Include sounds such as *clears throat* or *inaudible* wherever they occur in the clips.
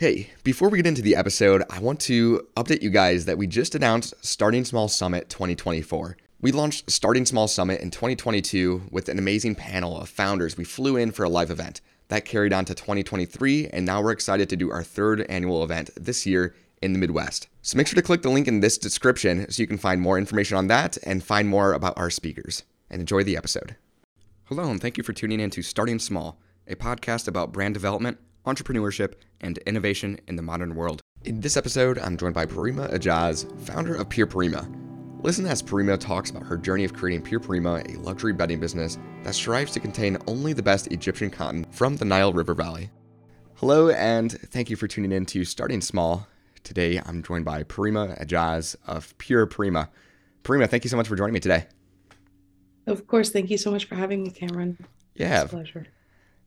Hey, before we get into the episode, I want to update you guys that we just announced Starting Small Summit 2024. We launched Starting Small Summit in 2022 with an amazing panel of founders we flew in for a live event. That carried on to 2023, and now we're excited to do our third annual event this year in the Midwest. So make sure to click the link in this description so you can find more information on that and find more about our speakers. And enjoy the episode. Hello, and thank you for tuning in to Starting Small, a podcast about brand development entrepreneurship, and innovation in the modern world. In this episode, I'm joined by Parima Ijaz, founder of Pure Parima. Listen as Parima talks about her journey of creating Pure Parima, a luxury bedding business that strives to contain only the best Egyptian cotton from the Nile River Valley. Hello, and thank you for tuning in to Starting Small. Today, I'm joined by Parima Ijaz of Pure Parima. Parima, thank you so much for joining me today. Of course. Thank you so much for having me, Cameron. Yeah. It's a pleasure.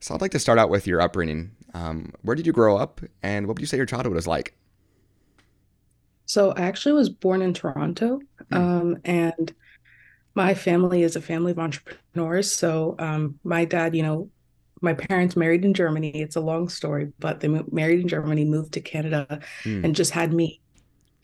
So I'd like to start out with your upbringing. Um, where did you grow up, and what would you say your childhood was like? So I actually was born in Toronto, mm. um, and my family is a family of entrepreneurs. So um, my dad, you know, my parents married in Germany. It's a long story, but they married in Germany, moved to Canada, mm. and just had me.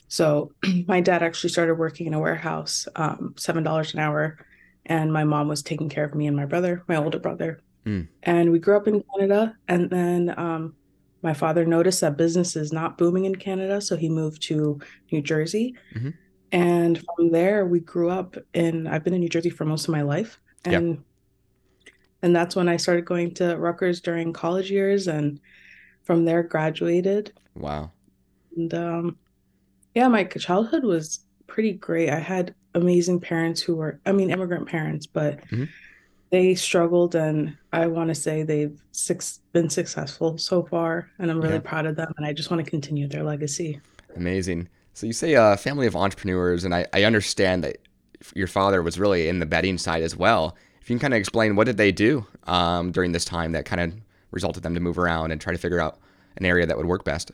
So *clears throat* my dad actually started working in a warehouse, um, seven dollars an hour, and my mom was taking care of me and my brother, my older brother. Mm. And we grew up in Canada. And then um, my father noticed that business is not booming in Canada. So he moved to New Jersey. Mm-hmm. And from there, we grew up in, I've been in New Jersey for most of my life. And and that's when I started going to Rutgers during college years. And from there, graduated. Wow. And um, yeah, my childhood was pretty great. I had amazing parents who were, I mean, immigrant parents, but. Mm-hmm they struggled and i want to say they've been successful so far and i'm really yeah. proud of them and i just want to continue their legacy amazing so you say a family of entrepreneurs and I, I understand that your father was really in the bedding side as well if you can kind of explain what did they do um, during this time that kind of resulted them to move around and try to figure out an area that would work best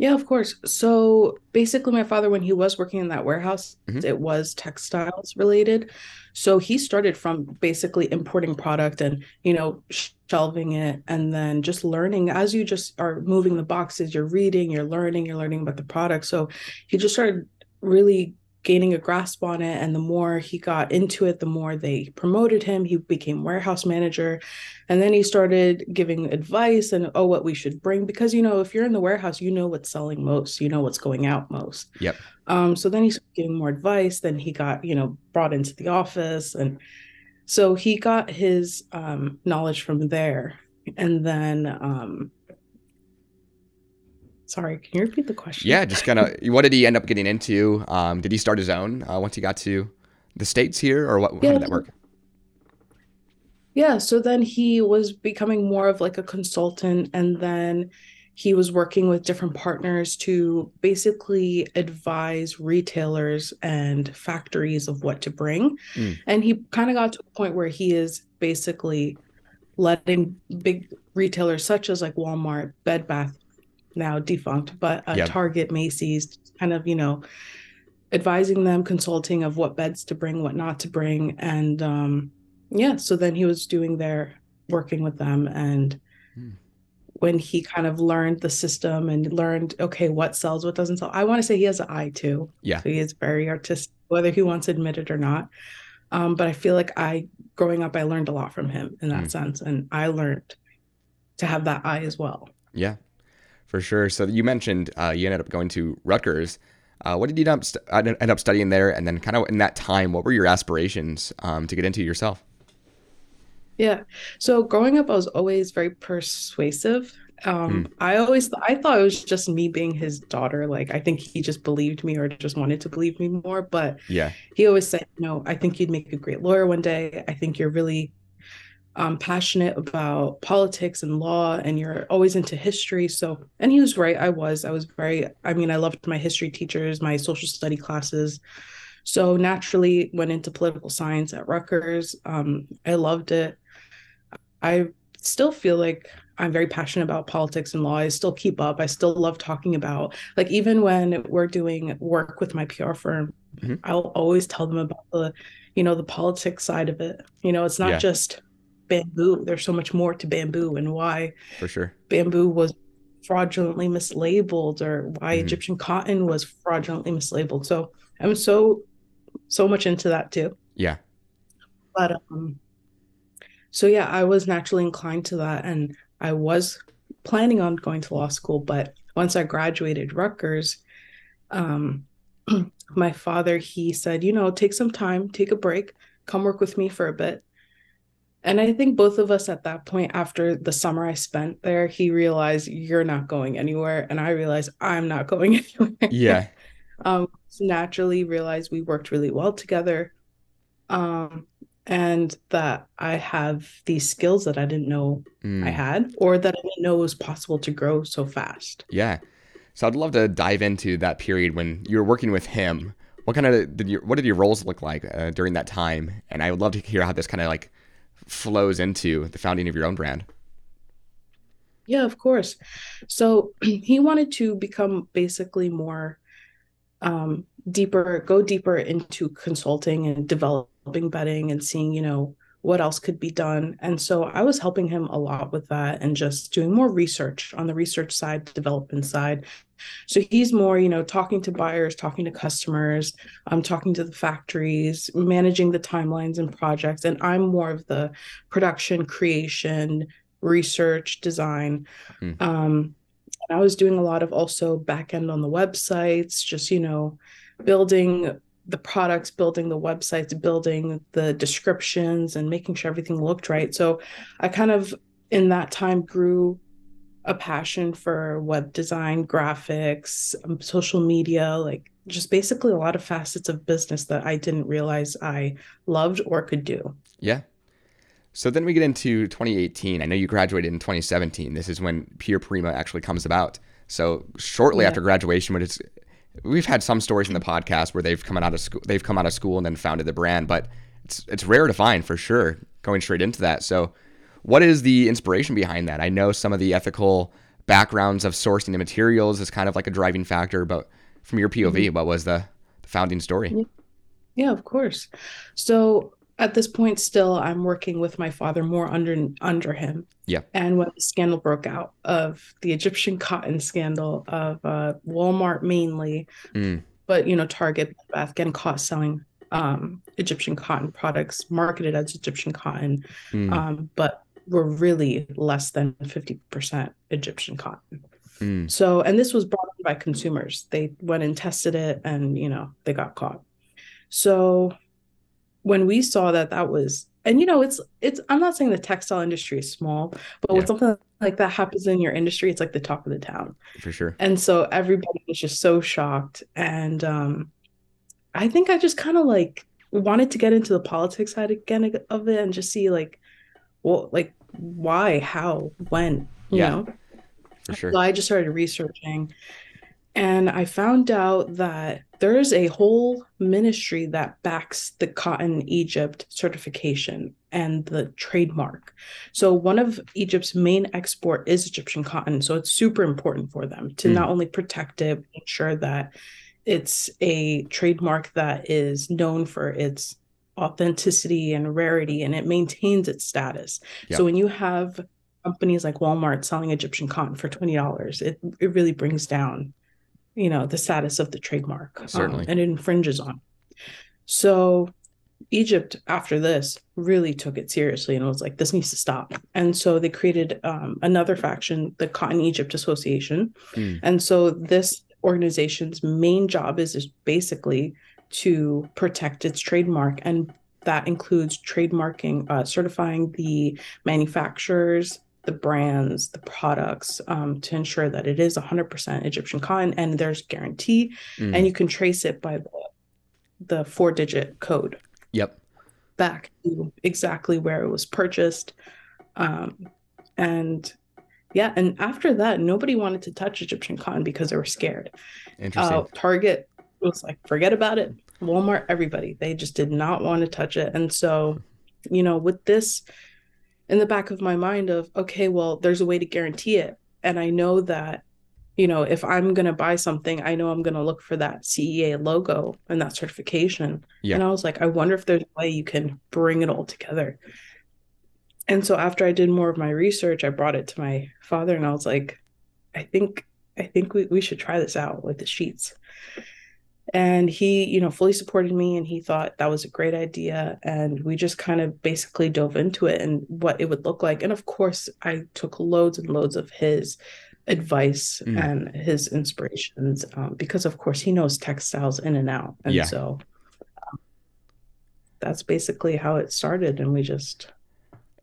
yeah, of course. So basically, my father, when he was working in that warehouse, mm-hmm. it was textiles related. So he started from basically importing product and, you know, shelving it and then just learning as you just are moving the boxes, you're reading, you're learning, you're learning about the product. So he just started really gaining a grasp on it and the more he got into it the more they promoted him. He became warehouse manager and then he started giving advice and oh what we should bring because you know if you're in the warehouse you know what's selling most you know what's going out most. Yep. Um so then he's giving more advice then he got you know brought into the office and so he got his um knowledge from there. And then um Sorry, can you repeat the question? Yeah, just kind of what did he end up getting into? Um, did he start his own uh, once he got to the states here, or what? Yeah. How did that work? Yeah, so then he was becoming more of like a consultant, and then he was working with different partners to basically advise retailers and factories of what to bring. Mm. And he kind of got to a point where he is basically letting big retailers such as like Walmart, Bed Bath now defunct, but uh, yep. Target, Macy's, kind of, you know, advising them, consulting of what beds to bring, what not to bring. And um, yeah, so then he was doing their working with them. And hmm. when he kind of learned the system and learned, okay, what sells, what doesn't sell, I want to say he has an eye too. Yeah. So he is very artistic, whether he wants to admit it or not. Um, but I feel like I, growing up, I learned a lot from him in that mm. sense. And I learned to have that eye as well. Yeah, for sure. So you mentioned uh, you ended up going to Rutgers. Uh, what did you end up, st- end up studying there? And then, kind of in that time, what were your aspirations um, to get into yourself? Yeah. So growing up, I was always very persuasive. Um, hmm. I always I thought it was just me being his daughter. Like I think he just believed me or just wanted to believe me more. But yeah, he always said, "You know, I think you'd make a great lawyer one day. I think you're really um, passionate about politics and law and you're always into history. So and he was right i was i was very i mean i loved my history teachers my social study classes. So naturally went into political science at rutgers. Um, i loved it. I still feel like i'm very passionate about politics and law. I still keep up. I still love talking about like even when we're doing work with my pr firm mm-hmm. i'll always tell them about the you know the politics side of it. You know it's not yeah. just bamboo. There's so much more to bamboo and why for sure bamboo was fraudulently mislabeled or why Mhm. Egyptian cotton was fraudulently mislabeled. So I'm so so much into that too. Yeah. But um so yeah, I was naturally inclined to that and I was planning on going to law school, but once I graduated Rutgers, um *clears throat* my father he said, you know, take some time, take a break, come work with me for a bit. And I think both of us at that point, after the summer I spent there, he realized you're not going anywhere. And I realized I'm not going *laughs* anywhere. Yeah. um, naturally realized we worked really well together. Um, and that I have these skills that I didn't know Mm. I had, or that I didn't know was possible to grow so fast. Yeah. So I'd love to dive into that period when you were working with him. What kind of did your what did your roles look like uh, during that time? And I would love to hear how this kind of like flows into the founding of your own brand. Yeah, of course. So *clears throat* he wanted to become basically more um, deeper, go deeper into consulting and developing bedding and seeing, you know, what else could be done. And so I was helping him a lot with that and just doing more research on the research side, development side. So he's more, you know, talking to buyers, talking to customers, um, talking to the factories, managing the timelines and projects. And I'm more of the production, creation, research, design. Hmm. Um, and I was doing a lot of also back end on the websites, just, you know, building the products, building the websites, building the descriptions, and making sure everything looked right. So I kind of, in that time, grew a passion for web design, graphics, um, social media, like just basically a lot of facets of business that I didn't realize I loved or could do. Yeah. So then we get into 2018. I know you graduated in 2017. This is when Pure Parima actually comes about. So shortly Yeah. after graduation, but it's we've had some stories in the podcast where they've come out of school, they've come out of school and then founded the brand, but it's it's rare to find for sure going straight into that. So what is the inspiration behind that? I know some of the ethical backgrounds of sourcing the materials is kind of like a driving factor, but from your POV, mm-hmm. what was the, the founding story? Yeah, of course. So at this point, still, I'm working with my father more under under him. Yeah. And when the scandal broke out of the Egyptian cotton scandal of uh, Walmart mainly, Mm, but you know, Target, Bath getting caught selling um, Egyptian cotton products marketed as Egyptian cotton, mm, um, but were really less than 50% Egyptian cotton. mm, So, and this was brought in by consumers. They went and tested it and, you know, they got caught. So, when we saw that that was, and you know, it's, it's, I'm not saying the textile industry is small, but Yeah. when something like that happens in your industry, it's like the talk of the town. for sure. And so everybody was just so shocked. And um, I think I just kind of like wanted to get into the politics side again of it and just see like, well, like why, how, when, you Yeah. know? For sure. So I just started researching and I found out that there's a whole ministry that backs the Cotton Egypt certification and the trademark. So one of Egypt's main export is Egyptian cotton. So it's super important for them to Hmm. not only protect it, ensure that it's a trademark that is known for its authenticity and rarity and it maintains its status. Yeah. So when you have companies like Walmart selling Egyptian cotton for $20, it, it really brings down, you know, the status of the trademark. um, and it infringes on. So Egypt, after this, really took it seriously and it was like, this needs to stop. And so they created um, another faction, the Cotton Egypt Association. Mm, And so this organization's main job is, is basically to protect its trademark. And that includes trademarking, uh, certifying the manufacturers, the brands, the products um, to ensure that it is 100% Egyptian cotton and there's guarantee mm. and you can trace it by the, the four digit code Yep. back to exactly where it was purchased. Um, and yeah, and after that, nobody wanted to touch Egyptian cotton because they were scared. Interesting. Uh, Target was like, forget about it. Walmart, everybody, they just did not want to touch it. And so, you know, with this in the back of my mind of, okay, well, there's a way to guarantee it. And I know that, you know, if I'm going to buy something, I know I'm going to look for that CEA logo and that certification. Yeah. And I was like, I wonder if there's a way you can bring it all together. And so after I did more of my research, I brought it to my father and I was like, I think I think we, we should try this out with the sheets. And he, you know, fully supported me and he thought that was a great idea. And we just kind of basically dove into it and what it would look like. And of course, I took loads and loads of his advice mm. and his inspirations um, because, of course, he knows textiles in and out. And yeah. so um, that's basically how it started. And we just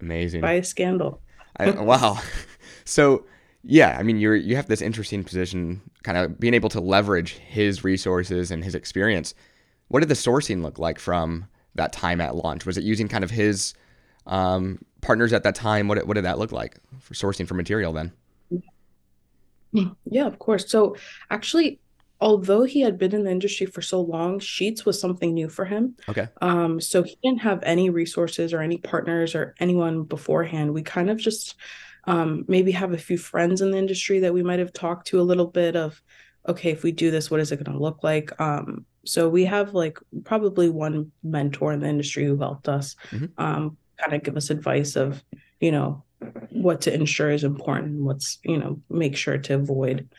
amazing by a scandal. I, wow. *laughs* So, yeah, I mean, you're you have this interesting position, kind of being able to leverage his resources and his experience. What did the sourcing look like from that time at launch? Was it using kind of his um, partners at that time? What what did that look like for sourcing for material then? Yeah, of course. So actually, although he had been in the industry for so long, sheets was something new for him. Okay. Um, so he didn't have any resources or any partners or anyone beforehand. We kind of just um, maybe have a few friends in the industry that we might have talked to a little bit of okay if we do this what is it going to look like um, so we have like probably one mentor in the industry who helped us mm-hmm. um, kind of give us advice of you know what to ensure is important what's you know make sure to avoid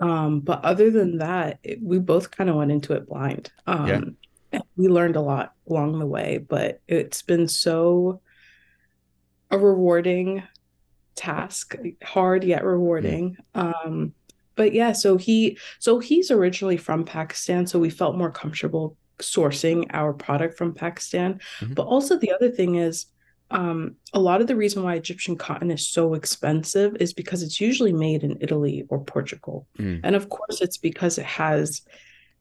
um, but other than that it, we both kind of went into it blind um, yeah. we learned a lot along the way but it's been so a rewarding task, hard yet rewarding. Mm. Um, but yeah, so he so he's originally from Pakistan, so we felt more comfortable sourcing our product from Pakistan. Mm-hmm. But also the other thing is um, a lot of the reason why Egyptian cotton is so expensive is because it's usually made in Italy or Portugal. Mm. And of course, it's because it has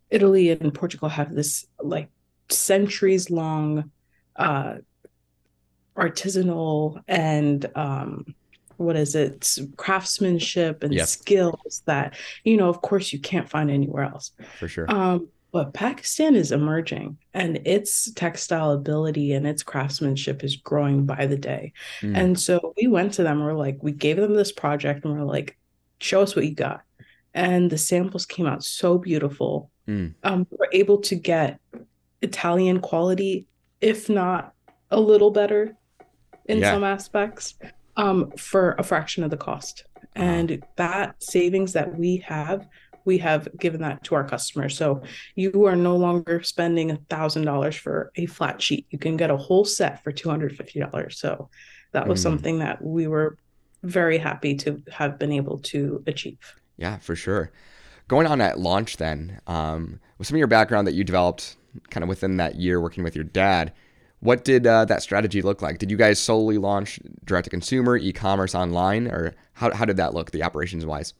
Italy and Portugal have this like centuries long uh, artisanal and um, what is it craftsmanship and yep. skills that you know of course you can't find anywhere else for sure um, but pakistan is emerging and its textile ability and its craftsmanship is growing by the day mm. and so we went to them we're like we gave them this project and we're like show us what you got and the samples came out so beautiful mm. um, we're able to get italian quality if not a little better in yeah. some aspects um, for a fraction of the cost. And that savings that we have, we have given that to our customers. So you are no longer spending a thousand dollars for a flat sheet. You can get a whole set for two hundred fifty dollars. So that was mm. something that we were very happy to have been able to achieve. Yeah, for sure. Going on at launch, then, um, with some of your background that you developed kind of within that year working with your dad, what did uh, that strategy look like? Did you guys solely launch direct to consumer, e commerce, online, or how, how did that look, the operations wise?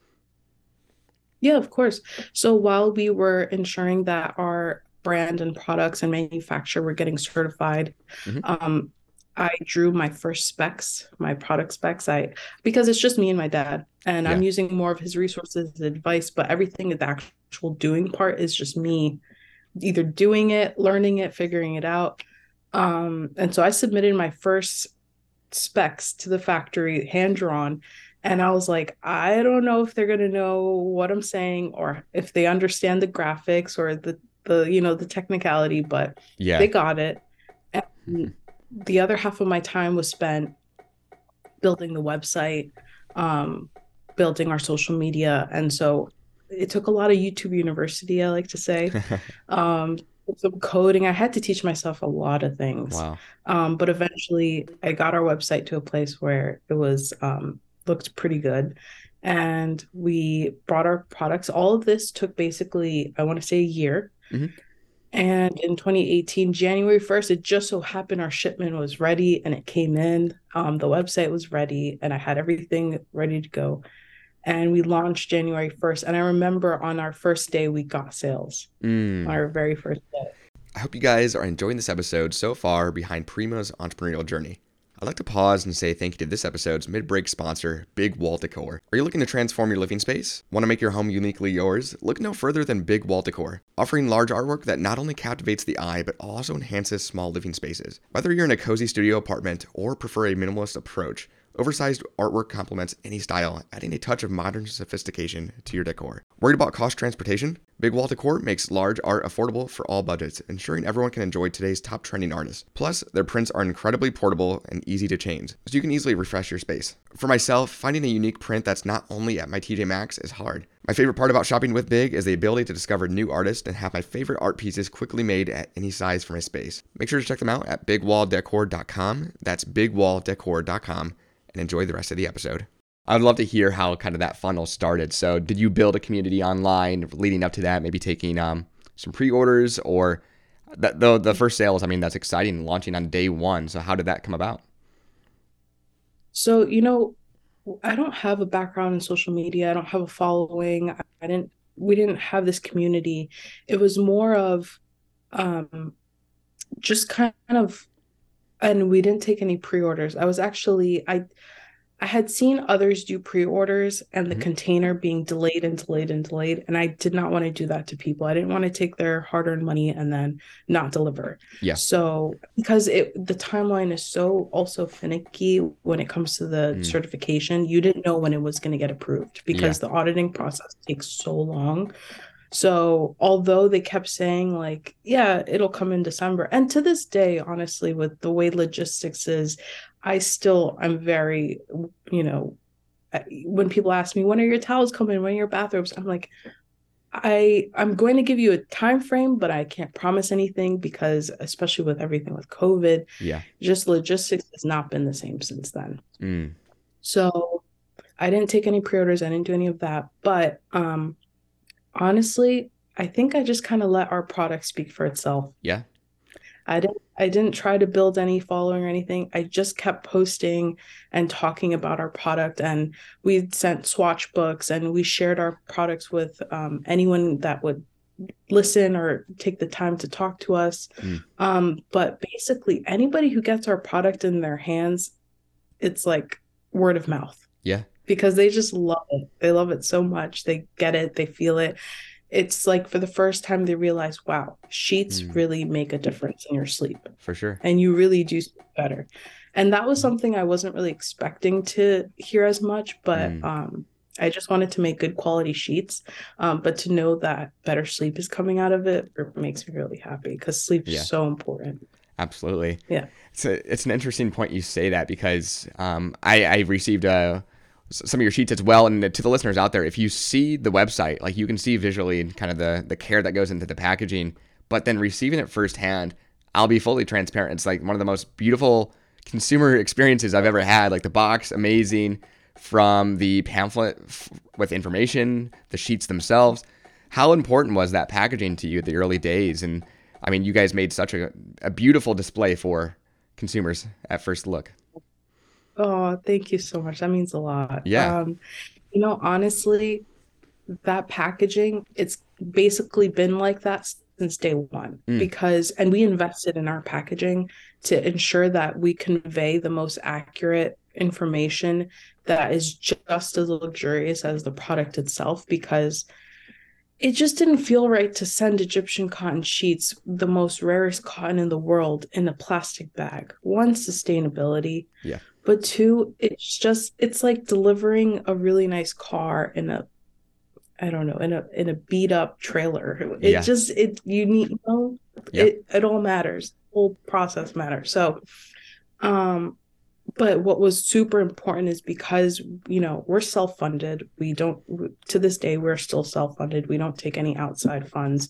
Yeah, of course. So while we were ensuring that our brand and products and manufacture were getting certified, mm-hmm. um, I drew my first specs, my product specs. I because it's just me and my dad, and yeah. I'm using more of his resources, and advice, but everything the actual doing part is just me, either doing it, learning it, figuring it out. Um, and so I submitted my first specs to the factory, hand drawn. And I was like, I don't know if they're gonna know what I'm saying or if they understand the graphics or the the you know the technicality, but yeah, they got it. And mm-hmm. the other half of my time was spent building the website, um, building our social media, and so it took a lot of YouTube University, I like to say, *laughs* um, some coding. I had to teach myself a lot of things. Wow. Um, but eventually I got our website to a place where it was um, looked pretty good. And we brought our products. All of this took basically, I want to say a year. Mm-hmm. And in 2018, January 1st, it just so happened our shipment was ready and it came in. Um, the website was ready and I had everything ready to go and we launched January 1st. And I remember on our first day, we got sales. Mm. Our very first day. I hope you guys are enjoying this episode so far behind Parima's entrepreneurial journey. I'd like to pause and say thank you to this episode's mid break sponsor, Big Wall Decor. Are you looking to transform your living space? Want to make your home uniquely yours? Look no further than Big Wall Decor, offering large artwork that not only captivates the eye but also enhances small living spaces. Whether you're in a cozy studio apartment or prefer a minimalist approach, Oversized artwork complements any style, adding a touch of modern sophistication to your decor. Worried about cost transportation? Big Wall Decor makes large art affordable for all budgets, ensuring everyone can enjoy today's top trending artists. Plus, their prints are incredibly portable and easy to change, so you can easily refresh your space. For myself, finding a unique print that's not only at my TJ Maxx is hard. My favorite part about shopping with Big is the ability to discover new artists and have my favorite art pieces quickly made at any size for my space. Make sure to check them out at bigwalldecor.com. That's bigwalldecor.com and enjoy the rest of the episode. I'd love to hear how kind of that funnel started. So, did you build a community online leading up to that? Maybe taking um, some pre-orders or the the first sales. I mean, that's exciting, launching on day one. So, how did that come about? So, you know, I don't have a background in social media. I don't have a following. I didn't. We didn't have this community. It was more of, um, just kind of, and we didn't take any pre-orders. I was actually I I had seen others do pre-orders and the mm-hmm. container being delayed and delayed and delayed, and I did not want to do that to people. I didn't want to take their hard-earned money and then not deliver. Yeah. So because it the timeline is so also finicky when it comes to the mm. certification, you didn't know when it was going to get approved because yeah. the auditing process takes so long. So although they kept saying like, yeah, it'll come in December, and to this day, honestly, with the way logistics is, I still I'm very, you know, when people ask me when are your towels coming, when are your bathrobes, I'm like, I I'm going to give you a time frame, but I can't promise anything because especially with everything with COVID, yeah, just logistics has not been the same since then. Mm. So I didn't take any pre-orders, I didn't do any of that. But um honestly, I think I just kind of let our product speak for itself. Yeah. I didn't I didn't try to build any following or anything. I just kept posting and talking about our product and we sent swatch books and we shared our products with um, anyone that would listen or take the time to talk to us. Mm. Um, but basically anybody who gets our product in their hands, it's like word of mouth. Yeah. Because they just love it. They love it so much. They get it, they feel it it's like for the first time they realize, wow, sheets mm. really make a difference in your sleep. For sure. And you really do sleep better. And that was hmm. something I wasn't really expecting to hear as much, but mm. um, I just wanted to make good quality sheets. Um, but to know that better sleep is coming out of it, it makes me really happy because sleep is yeah. so important. Absolutely. Yeah. It's a, it's an interesting point you say that because um, I, I received a some of your sheets as well. And to the listeners out there, if you see the website, like you can see visually kind of the the care that goes into the packaging, but then receiving it firsthand, I'll be fully transparent. It's like one of the most beautiful consumer experiences I've ever had. Like the box, amazing, from the pamphlet f- with information, the sheets themselves. How important was that packaging to you at the early days? And I mean, you guys made such a, a beautiful display for consumers at first look. Oh, thank you so much. That means a lot. Yeah. Um, you know, honestly, that packaging, it's basically been like that since day one mm. because, and we invested in our packaging to ensure that we convey the most accurate information that is just as luxurious as the product itself because it just didn't feel right to send Egyptian cotton sheets, the most rarest cotton in the world, in a plastic bag. One, sustainability. Yeah but two it's just it's like delivering a really nice car in a i don't know in a in a beat up trailer. It yeah. just it you need you know yeah. it it all matters. The whole process matters. So um but what was super important is because you know we're self-funded. We don't to this day we're still self-funded. We don't take any outside funds.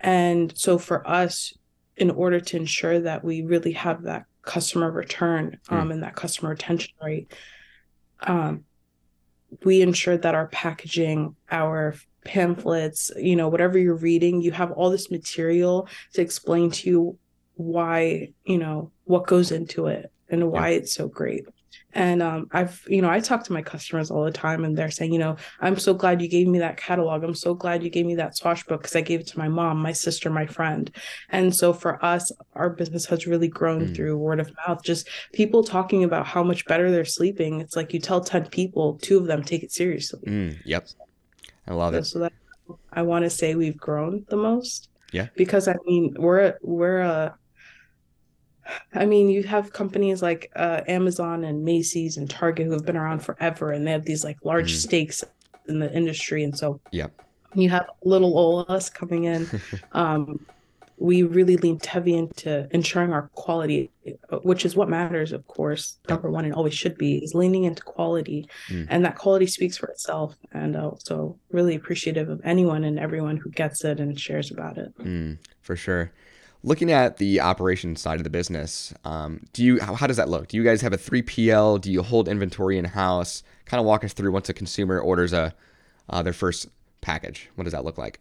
And so for us in order to ensure that we really have that customer return hmm. um, mm. and that customer retention rate. Um, we ensured that our packaging, our pamphlets, you know, whatever you're reading, you have all this material to explain to you why, you know, what goes into it and why yeah. it's so great. And um, I've, you know, I talk to my customers all the time and they're saying, you know, I'm so glad you gave me that catalog. I'm so glad you gave me that swatch book because I gave it to my mom, my sister, my friend. And so for us, our business has really grown mm. through word of mouth, just people talking about how much better they're sleeping. It's like you tell 10 people, two of them take it seriously. Mm, yep. I love so, it. So that I want to say we've grown the most. Yeah. Because I mean, we're, we're a, I mean, you have companies like uh, Amazon and Macy's and Target who have been around forever, and they have these like large mm. stakes in the industry, and so yeah, you have little old us coming in. *laughs* Um, we really leaned heavy into ensuring our quality, which is what matters, of course. Number one, and always should be, is leaning into quality, mm. and that quality speaks for itself. And also, really appreciative of anyone and everyone who gets it and shares about it. Mm, for sure. Looking at the operations side of the business, um, do you how, how does that look? Do you guys have a 3PL? Do you hold inventory in house? Kind of walk us through once a consumer orders a uh, their first package. What does that look like?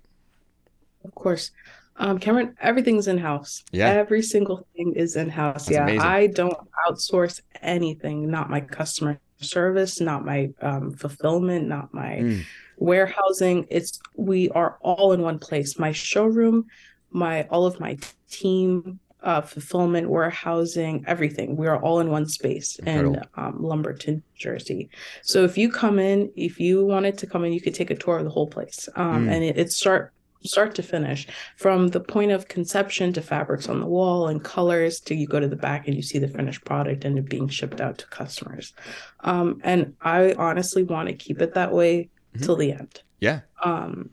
Of course. Um, Cameron, everything's in house. Yeah. Every single thing is in house. Yeah. Amazing. I don't outsource anything, not my customer service, not my um, fulfillment, not my mm. warehousing. It's we are all in one place. My showroom, my all of my team, uh, fulfillment, warehousing, everything. We are all in one space Incredible. in um, Lumberton, Jersey. So if you come in, if you wanted to come in, you could take a tour of the whole place. Um, mm. And it, start start to finish from the point of conception to fabrics on the wall and colors to you go to the back and you see the finished product and it being shipped out to customers um, and i honestly want to keep it that way mm-hmm. till the end yeah um,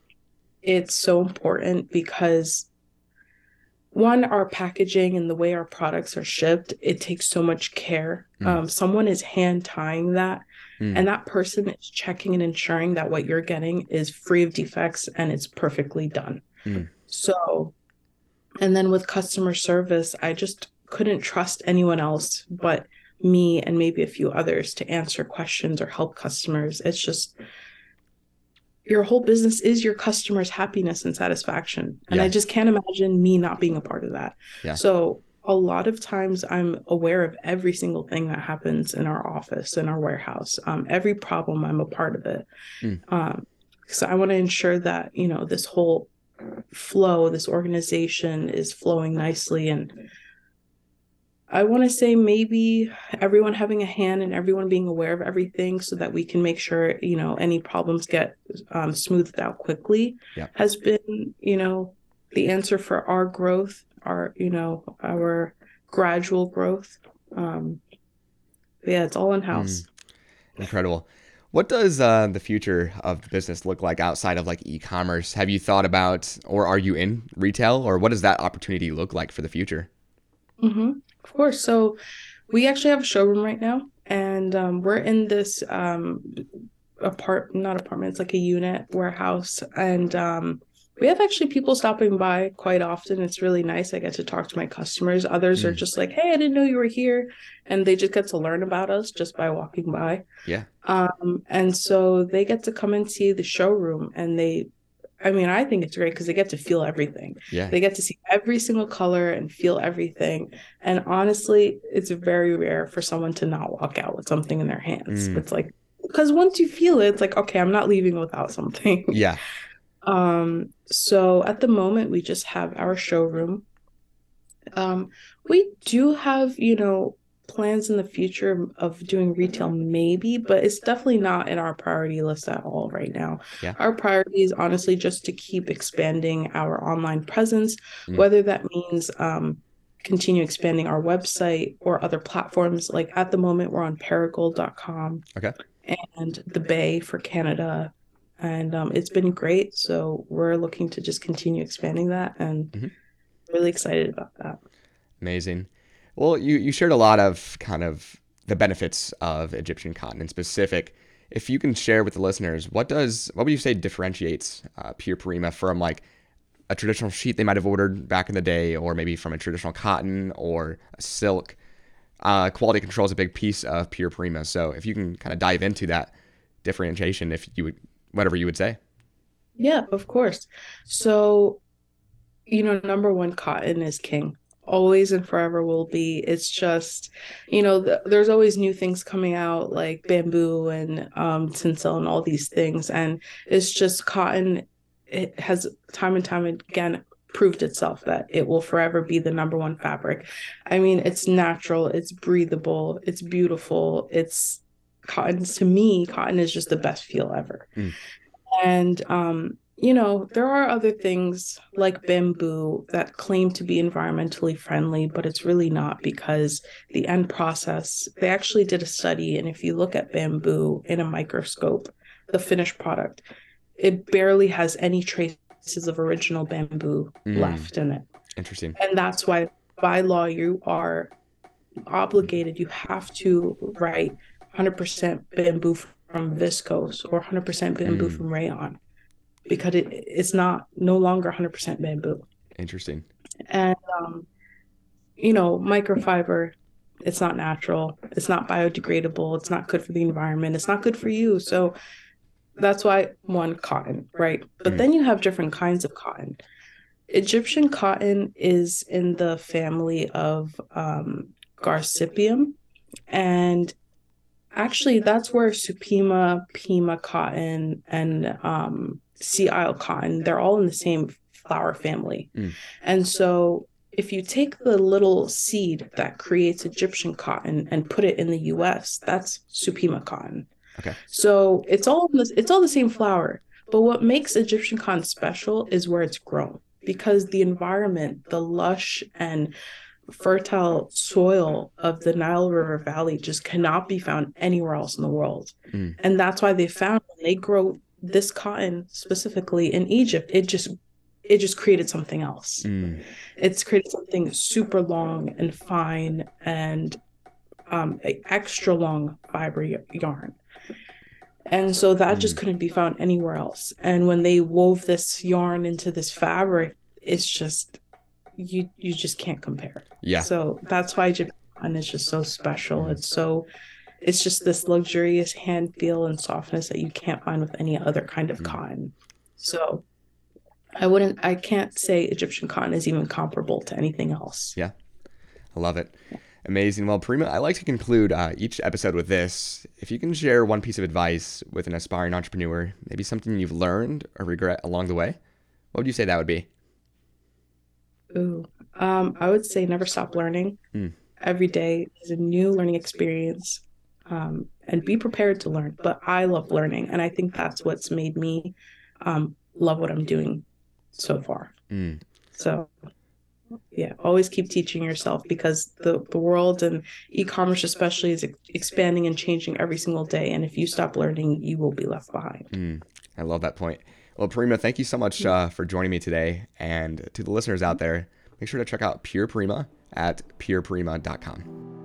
it's so important because one our packaging and the way our products are shipped it takes so much care mm. um, someone is hand tying that Mm. And that person is checking and ensuring that what you're getting is free of defects and it's perfectly done. Mm. So, and then with customer service, I just couldn't trust anyone else but me and maybe a few others to answer questions or help customers. It's just your whole business is your customers' happiness and satisfaction. And yeah. I just can't imagine me not being a part of that. Yeah. So a lot of times I'm aware of every single thing that happens in our office, in our warehouse. Um, every problem, I'm a part of it. Mm. Um, so I want to ensure that, you know, this whole flow, this organization is flowing nicely. And I want to say maybe everyone having a hand and everyone being aware of everything so that we can make sure, you know, any problems get um, smoothed out quickly yeah. has been, you know, the answer for our growth our you know our gradual growth. Um yeah it's all in house mm, incredible. What does uh, the future of the business look like outside of like e-commerce? Have you thought about or are you in retail or what does that opportunity look like for the future? Mm-hmm. Of course so we actually have a showroom right now and um, we're in this um, apart not apartment it's like a unit warehouse and um, we have actually people stopping by quite often. It's really nice. I get to talk to my customers. Others mm. are just like, "Hey, I didn't know you were here," and they just get to learn about us just by walking by. Yeah. Um, and so they get to come and see the showroom, and they, I mean, I think it's great because they get to feel everything. Yeah. They get to see every single color and feel everything. And honestly, it's very rare for someone to not walk out with something in their hands. Mm. It's like because once you feel it, it's like, okay, I'm not leaving without something. *laughs* Yeah. Um, so at the moment, we just have our showroom. Um, we do have, you know, plans in the future of doing retail, maybe, but it's definitely not in our priority list at all right now. Yeah. Our priority is honestly just to keep expanding our online presence, mm. whether that means um, continue expanding our website or other platforms. Like at the moment, we're on Perigold.com. Okay. And the Bay for Canada, and um, it's been great. So we're looking to just continue expanding that, and mm-hmm. really excited about that. Amazing. Well, you you shared a lot of kind of the benefits of Egyptian cotton in specific. If you can share with the listeners, what does what would you say differentiates uh, Pure Parima from like a traditional sheet they might have ordered back in the day, or maybe from a traditional cotton or a silk? Uh, quality control is a big piece of Pure Parima. So if you can kind of dive into that differentiation, if you would whatever you would say. Yeah, of course. So, you know, number one, cotton is king. Always and forever will be. It's just, you know, th- there's always new things coming out like bamboo and um, Tencel and all these things. And it's just cotton, it has time and time again proved itself that it will forever be the number one fabric. I mean, it's natural, it's breathable, it's beautiful, it's cotton to me cotton is just the best feel ever mm. and um you know there are other things like bamboo that claim to be environmentally friendly but it's really not because the end process they actually did a study and if you look at bamboo in a microscope the finished product it barely has any traces of original bamboo Mm. left in it. Interesting. And that's why by law you are obligated, you have to write 100% bamboo from viscose or 100% bamboo Mm. from rayon because it, it's not no longer 100% bamboo. Interesting. And, um, you know, microfiber, it's not natural, it's not biodegradable, it's not good for the environment, it's not good for you. So that's why one cotton, right? But Mm. then you have different kinds of cotton. Egyptian cotton is in the family of um, Gossypium, and actually that's where Supima, Pima cotton, and um, Sea Isle cotton they're all in the same flower family, Mm. and so if you take the little seed that creates Egyptian cotton and put it in the U.S., that's Supima cotton. Okay. So it's all in the, it's all the same flower, but what makes Egyptian cotton special is where it's grown because the environment, the lush and fertile soil of the Nile River Valley just cannot be found anywhere else in the world. Mm. And that's why they found when they grow this cotton specifically in Egypt, it just it just created something else. Mm. It's created something super long and fine and um, extra long fiber y- yarn. And so that just Mm. couldn't be found anywhere else. And when they wove this yarn into this fabric, it's just you you just can't compare. Yeah. So that's why Japan is just so special. It's so it's just this luxurious hand feel and softness that you can't find with any other kind of Mm. cotton. So I wouldn't I can't say Egyptian cotton is even comparable to anything else. Yeah. I love it. Amazing. Well, Parima, I like to conclude uh, each episode with this. If you can share one piece of advice with an aspiring entrepreneur, maybe something you've learned or regret along the way, what would you say that would be? Ooh. Um, I would say never stop learning. Mm. Every day is a new learning experience. Um, and be prepared to learn. But I love learning, and I think that's what's made me um, love what I'm doing so far. Mm. So, yeah, always keep teaching yourself because the the world and e-commerce especially is expanding and changing every single day. And if you stop learning, you will be left behind. Mm. I love that point. Well, Parima, thank you so much uh, for joining me today. And to the listeners out there, make sure to check out Pure Parima at pureparima.com.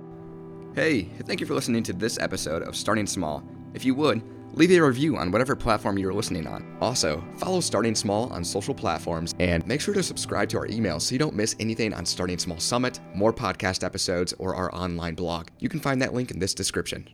Hey, thank you for listening to this episode of Starting Small. If you would, leave a review on whatever platform you're listening on. Also, follow Starting Small on social platforms and make sure to subscribe to our email so you don't miss anything on Starting Small Summit, more podcast episodes, or our online blog. You can find that link in this description.